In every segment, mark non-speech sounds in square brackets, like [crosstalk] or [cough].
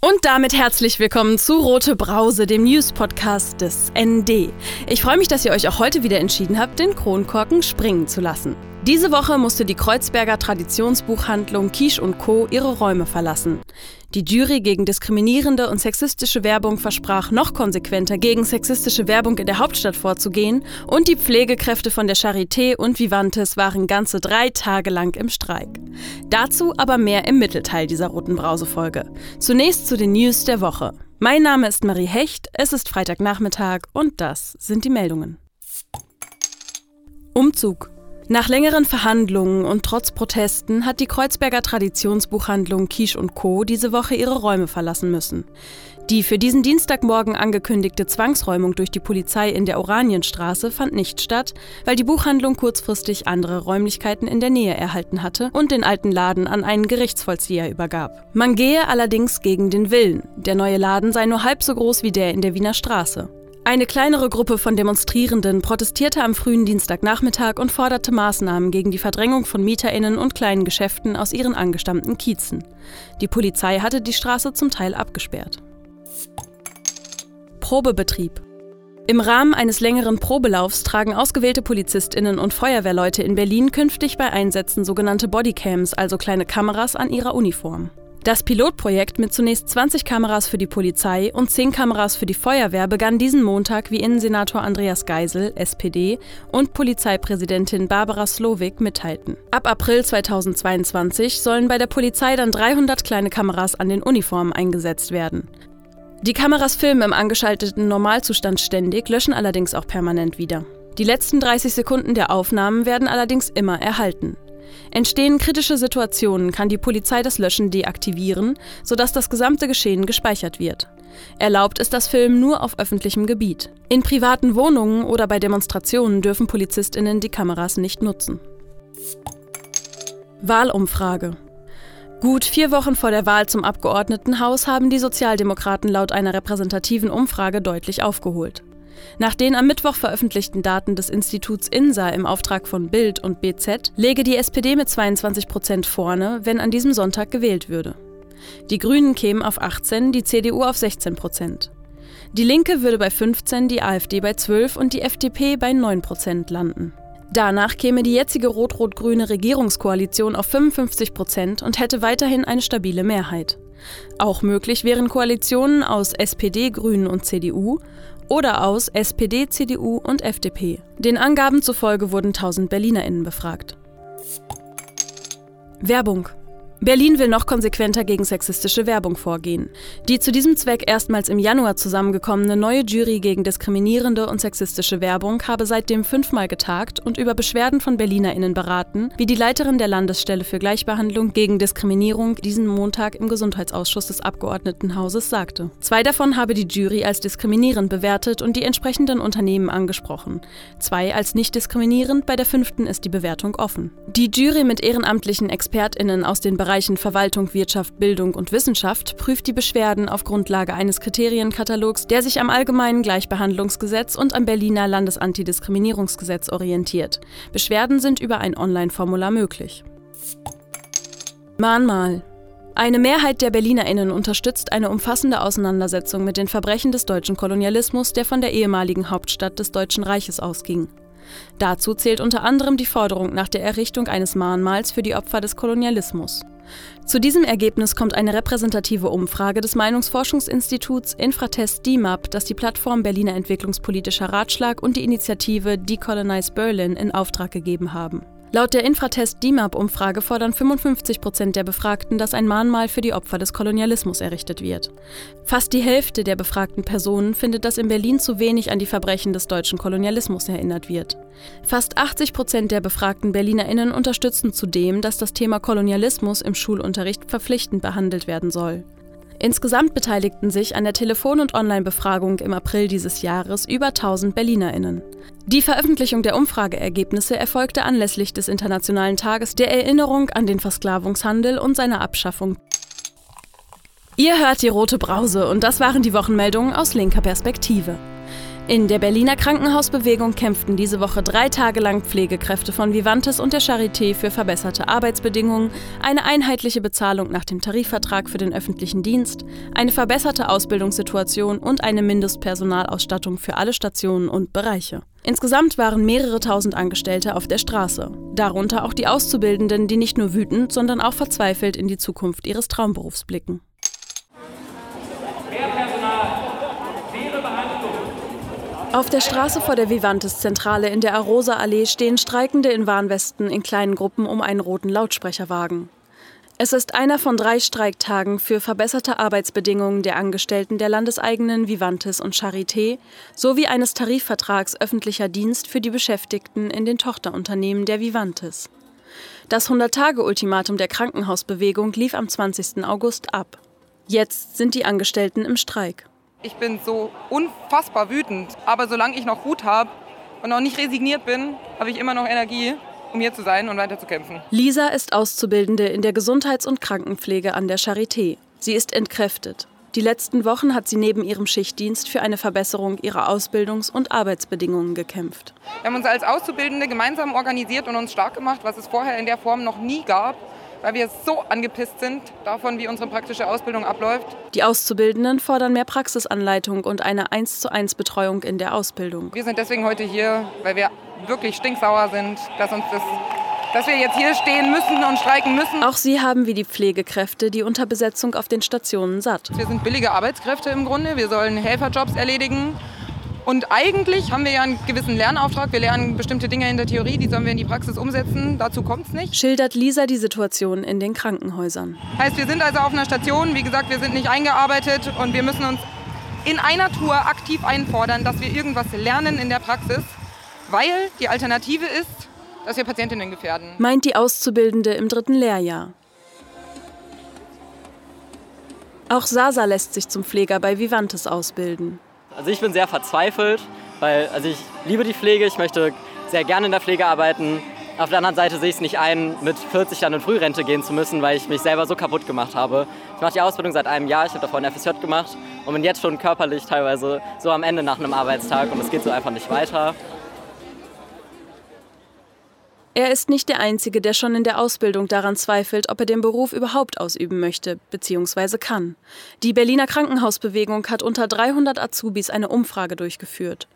Und damit herzlich willkommen zu Rote Brause, dem News-Podcast des ND. Ich freue mich, dass ihr euch auch heute wieder entschieden habt, den Kronkorken springen zu lassen. Diese Woche musste die Kreuzberger Traditionsbuchhandlung Quiche und Co. ihre Räume verlassen. Die Jury gegen diskriminierende und sexistische Werbung versprach, noch konsequenter gegen sexistische Werbung in der Hauptstadt vorzugehen und die Pflegekräfte von der Charité und Vivantes waren ganze drei Tage lang im Streik. Dazu aber mehr im Mittelteil dieser Roten Brause-Folge. Zunächst zu den News der Woche. Mein Name ist Marie Hecht, es ist Freitagnachmittag und das sind die Meldungen. Umzug. Nach längeren Verhandlungen und trotz Protesten hat die Kreuzberger Traditionsbuchhandlung Quiche Co. diese Woche ihre Räume verlassen müssen. Die für diesen Dienstagmorgen angekündigte Zwangsräumung durch die Polizei in der Oranienstraße fand nicht statt, weil die Buchhandlung kurzfristig andere Räumlichkeiten in der Nähe erhalten hatte und den alten Laden an einen Gerichtsvollzieher übergab. Man gehe allerdings gegen den Willen. Der neue Laden sei nur halb so groß wie der in der Wiener Straße. Eine kleinere Gruppe von Demonstrierenden protestierte am frühen Dienstagnachmittag und forderte Maßnahmen gegen die Verdrängung von Mieterinnen und kleinen Geschäften aus ihren angestammten Kiezen. Die Polizei hatte die Straße zum Teil abgesperrt. Probebetrieb. Im Rahmen eines längeren Probelaufs tragen ausgewählte Polizistinnen und Feuerwehrleute in Berlin künftig bei Einsätzen sogenannte Bodycams, also kleine Kameras, an ihrer Uniform. Das Pilotprojekt mit zunächst 20 Kameras für die Polizei und 10 Kameras für die Feuerwehr begann diesen Montag, wie Innensenator Andreas Geisel, SPD, und Polizeipräsidentin Barbara Slowik mitteilten. Ab April 2022 sollen bei der Polizei dann 300 kleine Kameras an den Uniformen eingesetzt werden. Die Kameras filmen im angeschalteten Normalzustand ständig, löschen allerdings auch permanent wieder. Die letzten 30 Sekunden der Aufnahmen werden allerdings immer erhalten. Entstehen kritische Situationen, kann die Polizei das Löschen deaktivieren, sodass das gesamte Geschehen gespeichert wird. Erlaubt ist das Filmen nur auf öffentlichem Gebiet. In privaten Wohnungen oder bei Demonstrationen dürfen Polizistinnen die Kameras nicht nutzen. Wahlumfrage Gut vier Wochen vor der Wahl zum Abgeordnetenhaus haben die Sozialdemokraten laut einer repräsentativen Umfrage deutlich aufgeholt. Nach den am Mittwoch veröffentlichten Daten des Instituts INSA im Auftrag von Bild und BZ lege die SPD mit 22 Prozent vorne, wenn an diesem Sonntag gewählt würde. Die Grünen kämen auf 18, die CDU auf 16 Prozent. Die Linke würde bei 15, die AfD bei 12 und die FDP bei 9 Prozent landen. Danach käme die jetzige rot-rot-grüne Regierungskoalition auf 55 Prozent und hätte weiterhin eine stabile Mehrheit. Auch möglich wären Koalitionen aus SPD, Grünen und CDU oder aus SPD, CDU und FDP. Den Angaben zufolge wurden 1000 BerlinerInnen befragt. Werbung Berlin will noch konsequenter gegen sexistische Werbung vorgehen. Die zu diesem Zweck erstmals im Januar zusammengekommene neue Jury gegen diskriminierende und sexistische Werbung habe seitdem fünfmal getagt und über Beschwerden von BerlinerInnen beraten, wie die Leiterin der Landesstelle für Gleichbehandlung gegen Diskriminierung diesen Montag im Gesundheitsausschuss des Abgeordnetenhauses sagte. Zwei davon habe die Jury als diskriminierend bewertet und die entsprechenden Unternehmen angesprochen. Zwei als nicht diskriminierend, bei der fünften ist die Bewertung offen. Die Jury mit ehrenamtlichen ExpertInnen aus den Bereichen Bereichen Verwaltung, Wirtschaft, Bildung und Wissenschaft prüft die Beschwerden auf Grundlage eines Kriterienkatalogs, der sich am Allgemeinen Gleichbehandlungsgesetz und am Berliner Landesantidiskriminierungsgesetz orientiert. Beschwerden sind über ein Online-Formular möglich. Mahnmal. Eine Mehrheit der BerlinerInnen unterstützt eine umfassende Auseinandersetzung mit den Verbrechen des deutschen Kolonialismus, der von der ehemaligen Hauptstadt des Deutschen Reiches ausging. Dazu zählt unter anderem die Forderung nach der Errichtung eines Mahnmals für die Opfer des Kolonialismus. Zu diesem Ergebnis kommt eine repräsentative Umfrage des Meinungsforschungsinstituts Infratest DIMAP, das die Plattform Berliner Entwicklungspolitischer Ratschlag und die Initiative Decolonize Berlin in Auftrag gegeben haben. Laut der Infratest DIMAP-Umfrage fordern 55 Prozent der Befragten, dass ein Mahnmal für die Opfer des Kolonialismus errichtet wird. Fast die Hälfte der befragten Personen findet, dass in Berlin zu wenig an die Verbrechen des deutschen Kolonialismus erinnert wird. Fast 80 Prozent der befragten BerlinerInnen unterstützen zudem, dass das Thema Kolonialismus im Schulunterricht verpflichtend behandelt werden soll. Insgesamt beteiligten sich an der Telefon- und Online-Befragung im April dieses Jahres über 1000 BerlinerInnen. Die Veröffentlichung der Umfrageergebnisse erfolgte anlässlich des Internationalen Tages der Erinnerung an den Versklavungshandel und seine Abschaffung. Ihr hört die rote Brause und das waren die Wochenmeldungen aus linker Perspektive. In der Berliner Krankenhausbewegung kämpften diese Woche drei Tage lang Pflegekräfte von Vivantes und der Charité für verbesserte Arbeitsbedingungen, eine einheitliche Bezahlung nach dem Tarifvertrag für den öffentlichen Dienst, eine verbesserte Ausbildungssituation und eine Mindestpersonalausstattung für alle Stationen und Bereiche. Insgesamt waren mehrere tausend Angestellte auf der Straße, darunter auch die Auszubildenden, die nicht nur wütend, sondern auch verzweifelt in die Zukunft ihres Traumberufs blicken. Auf der Straße vor der Vivantes-Zentrale in der Arosa-Allee stehen Streikende in Warnwesten in kleinen Gruppen um einen roten Lautsprecherwagen. Es ist einer von drei Streiktagen für verbesserte Arbeitsbedingungen der Angestellten der landeseigenen Vivantes und Charité sowie eines Tarifvertrags öffentlicher Dienst für die Beschäftigten in den Tochterunternehmen der Vivantes. Das 100-Tage-Ultimatum der Krankenhausbewegung lief am 20. August ab. Jetzt sind die Angestellten im Streik. Ich bin so unfassbar wütend. Aber solange ich noch Hut habe und noch nicht resigniert bin, habe ich immer noch Energie, um hier zu sein und weiterzukämpfen. Lisa ist Auszubildende in der Gesundheits- und Krankenpflege an der Charité. Sie ist entkräftet. Die letzten Wochen hat sie neben ihrem Schichtdienst für eine Verbesserung ihrer Ausbildungs- und Arbeitsbedingungen gekämpft. Wir haben uns als Auszubildende gemeinsam organisiert und uns stark gemacht, was es vorher in der Form noch nie gab weil wir so angepisst sind davon, wie unsere praktische Ausbildung abläuft. Die Auszubildenden fordern mehr Praxisanleitung und eine 1 zu 1 Betreuung in der Ausbildung. Wir sind deswegen heute hier, weil wir wirklich stinksauer sind, dass uns das dass wir jetzt hier stehen müssen und streiken müssen. Auch sie haben wie die Pflegekräfte die Unterbesetzung auf den Stationen satt. Wir sind billige Arbeitskräfte im Grunde. Wir sollen Helferjobs erledigen und eigentlich haben wir ja einen gewissen Lernauftrag. Wir lernen bestimmte Dinge in der Theorie, die sollen wir in die Praxis umsetzen. Dazu kommt es nicht. Schildert Lisa die Situation in den Krankenhäusern. Heißt, wir sind also auf einer Station. Wie gesagt, wir sind nicht eingearbeitet und wir müssen uns in einer Tour aktiv einfordern, dass wir irgendwas lernen in der Praxis, weil die Alternative ist, dass wir Patientinnen gefährden. Meint die Auszubildende im dritten Lehrjahr. Auch Sasa lässt sich zum Pfleger bei Vivantes ausbilden. Also ich bin sehr verzweifelt, weil also ich liebe die Pflege, ich möchte sehr gerne in der Pflege arbeiten. Auf der anderen Seite sehe ich es nicht ein, mit 40 dann in Frührente gehen zu müssen, weil ich mich selber so kaputt gemacht habe. Ich mache die Ausbildung seit einem Jahr, ich habe davor ein FSJ gemacht und bin jetzt schon körperlich teilweise so am Ende nach einem Arbeitstag und es geht so einfach nicht weiter. Er ist nicht der Einzige, der schon in der Ausbildung daran zweifelt, ob er den Beruf überhaupt ausüben möchte bzw. kann. Die Berliner Krankenhausbewegung hat unter 300 Azubis eine Umfrage durchgeführt.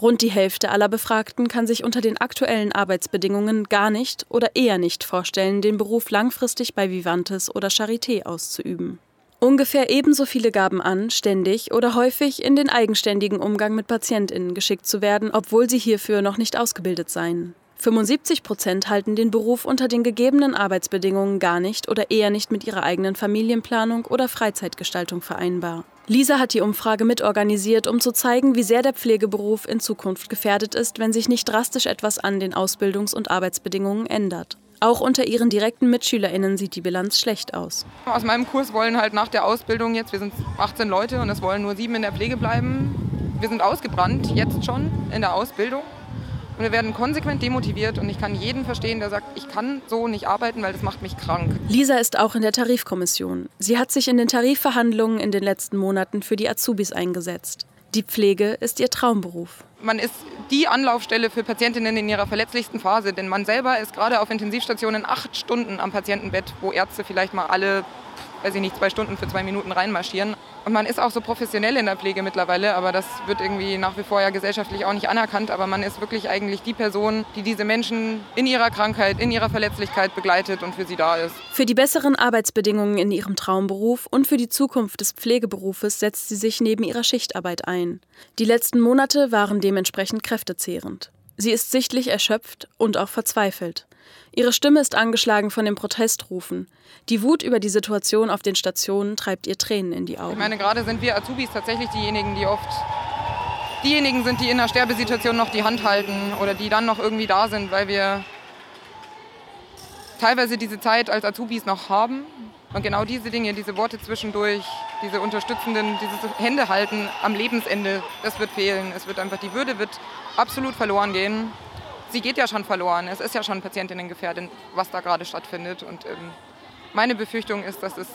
Rund die Hälfte aller Befragten kann sich unter den aktuellen Arbeitsbedingungen gar nicht oder eher nicht vorstellen, den Beruf langfristig bei Vivantes oder Charité auszuüben. Ungefähr ebenso viele gaben an, ständig oder häufig in den eigenständigen Umgang mit Patientinnen geschickt zu werden, obwohl sie hierfür noch nicht ausgebildet seien. 75 Prozent halten den Beruf unter den gegebenen Arbeitsbedingungen gar nicht oder eher nicht mit ihrer eigenen Familienplanung oder Freizeitgestaltung vereinbar. Lisa hat die Umfrage mitorganisiert, um zu zeigen, wie sehr der Pflegeberuf in Zukunft gefährdet ist, wenn sich nicht drastisch etwas an den Ausbildungs- und Arbeitsbedingungen ändert. Auch unter ihren direkten MitschülerInnen sieht die Bilanz schlecht aus. Aus meinem Kurs wollen halt nach der Ausbildung jetzt, wir sind 18 Leute und es wollen nur sieben in der Pflege bleiben. Wir sind ausgebrannt, jetzt schon in der Ausbildung. Und wir werden konsequent demotiviert und ich kann jeden verstehen, der sagt, ich kann so nicht arbeiten, weil das macht mich krank. Lisa ist auch in der Tarifkommission. Sie hat sich in den Tarifverhandlungen in den letzten Monaten für die Azubis eingesetzt. Die Pflege ist ihr Traumberuf. Man ist die Anlaufstelle für Patientinnen in ihrer verletzlichsten Phase, denn man selber ist gerade auf Intensivstationen acht Stunden am Patientenbett, wo Ärzte vielleicht mal alle, weiß ich nicht, zwei Stunden für zwei Minuten reinmarschieren. Und man ist auch so professionell in der Pflege mittlerweile, aber das wird irgendwie nach wie vor ja gesellschaftlich auch nicht anerkannt. Aber man ist wirklich eigentlich die Person, die diese Menschen in ihrer Krankheit, in ihrer Verletzlichkeit begleitet und für sie da ist. Für die besseren Arbeitsbedingungen in ihrem Traumberuf und für die Zukunft des Pflegeberufes setzt sie sich neben ihrer Schichtarbeit ein. Die letzten Monate waren dementsprechend kräftezehrend. Sie ist sichtlich erschöpft und auch verzweifelt. Ihre Stimme ist angeschlagen von den Protestrufen. Die Wut über die Situation auf den Stationen treibt ihr Tränen in die Augen. Ich meine, gerade sind wir Azubis tatsächlich diejenigen, die oft diejenigen sind, die in der Sterbesituation noch die Hand halten oder die dann noch irgendwie da sind, weil wir teilweise diese Zeit als Azubis noch haben. Und genau diese Dinge, diese Worte zwischendurch, diese unterstützenden, dieses Händehalten am Lebensende, das wird fehlen. Es wird einfach, die Würde wird absolut verloren gehen sie geht ja schon verloren. Es ist ja schon Patientinnengefährdend, was da gerade stattfindet. Und ähm, meine Befürchtung ist, dass es,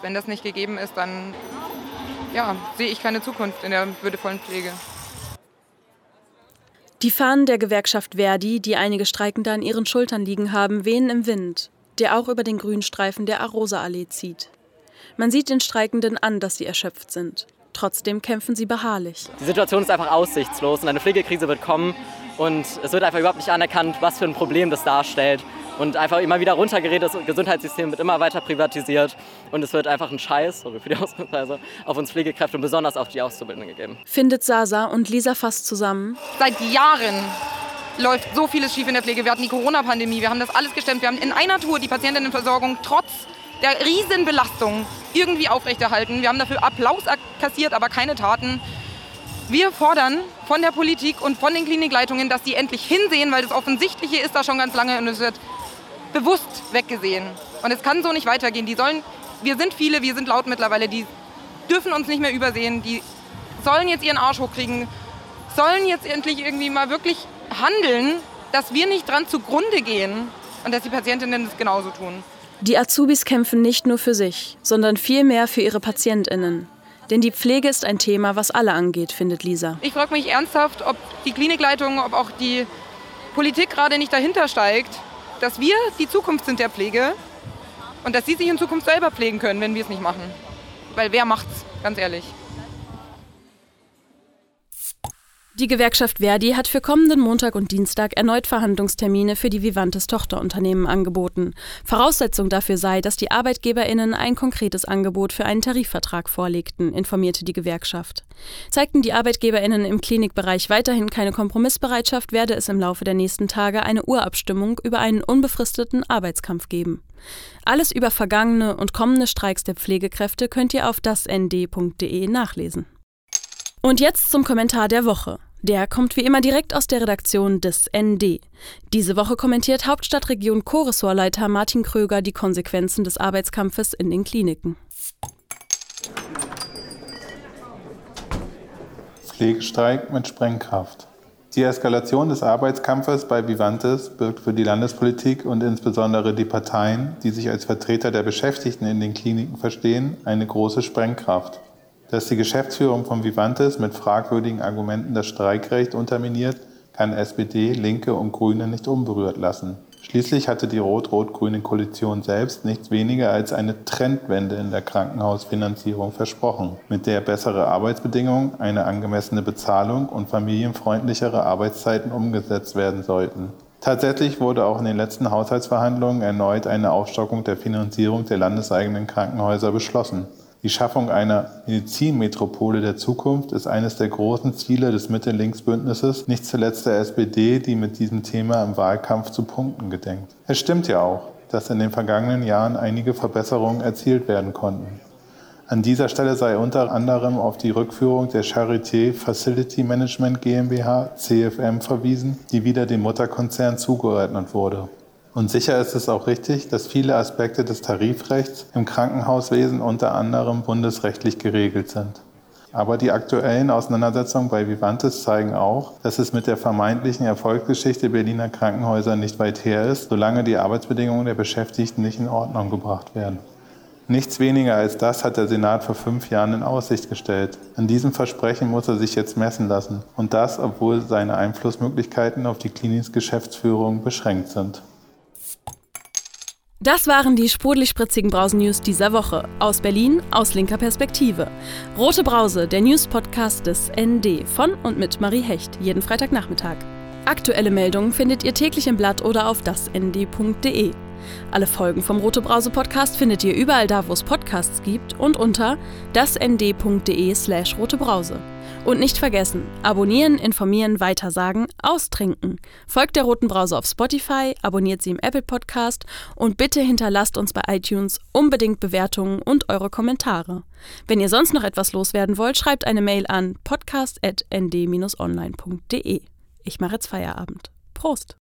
wenn das nicht gegeben ist, dann ja, sehe ich keine Zukunft in der würdevollen Pflege. Die Fahnen der Gewerkschaft Verdi, die einige Streikende an ihren Schultern liegen haben, wehen im Wind, der auch über den Grünstreifen der Arosa-Allee zieht. Man sieht den Streikenden an, dass sie erschöpft sind. Trotzdem kämpfen sie beharrlich. Die Situation ist einfach aussichtslos und eine Pflegekrise wird kommen und es wird einfach überhaupt nicht anerkannt, was für ein Problem das darstellt und einfach immer wieder runtergeredet. Das Gesundheitssystem wird immer weiter privatisiert und es wird einfach ein Scheiß, sorry für die [laughs] Ausdrucksweise, auf uns Pflegekräfte und besonders auf die Auszubildenden gegeben. Findet Sasa und Lisa fast zusammen. Seit Jahren läuft so vieles schief in der Pflege. Wir hatten die Corona-Pandemie, wir haben das alles gestemmt. Wir haben in einer Tour die Patientinnenversorgung trotz der Riesenbelastung irgendwie aufrechterhalten. Wir haben dafür Applaus kassiert, aber keine Taten. Wir fordern von der Politik und von den Klinikleitungen, dass die endlich hinsehen, weil das Offensichtliche ist da schon ganz lange und es wird bewusst weggesehen. Und es kann so nicht weitergehen. Die sollen, wir sind viele, wir sind laut mittlerweile, die dürfen uns nicht mehr übersehen. Die sollen jetzt ihren Arsch hochkriegen, sollen jetzt endlich irgendwie mal wirklich handeln, dass wir nicht dran zugrunde gehen und dass die Patientinnen es genauso tun. Die Azubis kämpfen nicht nur für sich, sondern vielmehr für ihre PatientInnen. Denn die Pflege ist ein Thema, was alle angeht, findet Lisa. Ich frage mich ernsthaft, ob die Klinikleitung, ob auch die Politik gerade nicht dahinter steigt, dass wir die Zukunft sind der Pflege und dass sie sich in Zukunft selber pflegen können, wenn wir es nicht machen. Weil wer macht's, ganz ehrlich. Die Gewerkschaft Verdi hat für kommenden Montag und Dienstag erneut Verhandlungstermine für die Vivantes Tochterunternehmen angeboten. Voraussetzung dafür sei, dass die ArbeitgeberInnen ein konkretes Angebot für einen Tarifvertrag vorlegten, informierte die Gewerkschaft. Zeigten die ArbeitgeberInnen im Klinikbereich weiterhin keine Kompromissbereitschaft, werde es im Laufe der nächsten Tage eine Urabstimmung über einen unbefristeten Arbeitskampf geben. Alles über vergangene und kommende Streiks der Pflegekräfte könnt ihr auf dasnd.de nachlesen. Und jetzt zum Kommentar der Woche. Der kommt wie immer direkt aus der Redaktion des ND. Diese Woche kommentiert Hauptstadtregion Co-Ressortleiter Martin Kröger die Konsequenzen des Arbeitskampfes in den Kliniken. Pflegestreik mit Sprengkraft. Die Eskalation des Arbeitskampfes bei Vivantes birgt für die Landespolitik und insbesondere die Parteien, die sich als Vertreter der Beschäftigten in den Kliniken verstehen, eine große Sprengkraft dass die Geschäftsführung von Vivantes mit fragwürdigen Argumenten das Streikrecht unterminiert, kann SPD, Linke und Grüne nicht unberührt lassen. Schließlich hatte die rot-rot-grüne Koalition selbst nichts weniger als eine Trendwende in der Krankenhausfinanzierung versprochen, mit der bessere Arbeitsbedingungen, eine angemessene Bezahlung und familienfreundlichere Arbeitszeiten umgesetzt werden sollten. Tatsächlich wurde auch in den letzten Haushaltsverhandlungen erneut eine Aufstockung der Finanzierung der landeseigenen Krankenhäuser beschlossen. Die Schaffung einer Medizinmetropole der Zukunft ist eines der großen Ziele des Mitte-Links-Bündnisses, nicht zuletzt der SPD, die mit diesem Thema im Wahlkampf zu punkten gedenkt. Es stimmt ja auch, dass in den vergangenen Jahren einige Verbesserungen erzielt werden konnten. An dieser Stelle sei unter anderem auf die Rückführung der Charité Facility Management GmbH CFM verwiesen, die wieder dem Mutterkonzern zugeordnet wurde. Und sicher ist es auch richtig, dass viele Aspekte des Tarifrechts im Krankenhauswesen unter anderem bundesrechtlich geregelt sind. Aber die aktuellen Auseinandersetzungen bei Vivantes zeigen auch, dass es mit der vermeintlichen Erfolgsgeschichte Berliner Krankenhäuser nicht weit her ist, solange die Arbeitsbedingungen der Beschäftigten nicht in Ordnung gebracht werden. Nichts weniger als das hat der Senat vor fünf Jahren in Aussicht gestellt. An diesem Versprechen muss er sich jetzt messen lassen. Und das, obwohl seine Einflussmöglichkeiten auf die Klinische-Geschäftsführung beschränkt sind. Das waren die sprudelig-spritzigen Brausen-News dieser Woche. Aus Berlin, aus linker Perspektive. Rote Brause, der News-Podcast des ND von und mit Marie Hecht, jeden Freitagnachmittag. Aktuelle Meldungen findet ihr täglich im Blatt oder auf dasnd.de. Alle Folgen vom Rote Brause Podcast findet ihr überall da, wo es Podcasts gibt und unter dasnd.de/slash rotebrause. Und nicht vergessen, abonnieren, informieren, weitersagen, austrinken. Folgt der Roten Brause auf Spotify, abonniert sie im Apple Podcast und bitte hinterlasst uns bei iTunes unbedingt Bewertungen und eure Kommentare. Wenn ihr sonst noch etwas loswerden wollt, schreibt eine Mail an podcast.nd-online.de. Ich mache jetzt Feierabend. Prost!